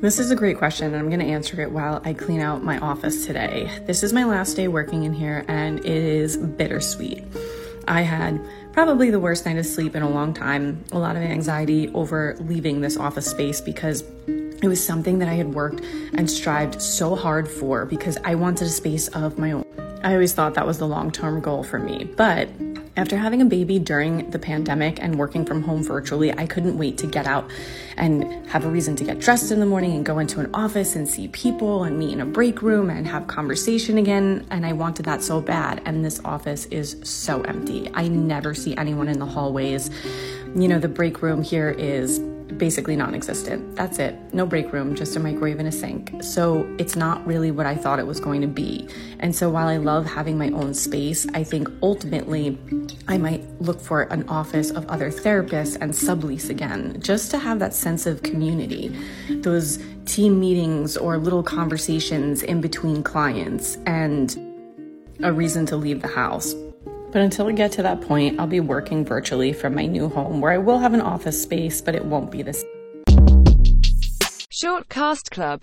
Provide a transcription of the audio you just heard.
This is a great question, and I'm going to answer it while I clean out my office today. This is my last day working in here, and it is bittersweet. I had probably the worst night of sleep in a long time, a lot of anxiety over leaving this office space because it was something that I had worked and strived so hard for because I wanted a space of my own. I always thought that was the long term goal for me. But after having a baby during the pandemic and working from home virtually, I couldn't wait to get out and have a reason to get dressed in the morning and go into an office and see people and meet in a break room and have conversation again. And I wanted that so bad. And this office is so empty. I never see anyone in the hallways. You know, the break room here is basically non existent. That's it. No break room, just a microwave and a sink. So it's not really what I thought it was going to be. And so while I love having my own space, I think ultimately I might look for an office of other therapists and sublease again, just to have that sense of community. Those team meetings or little conversations in between clients and a reason to leave the house. But until we get to that point, I'll be working virtually from my new home where I will have an office space, but it won't be the Short Cast Club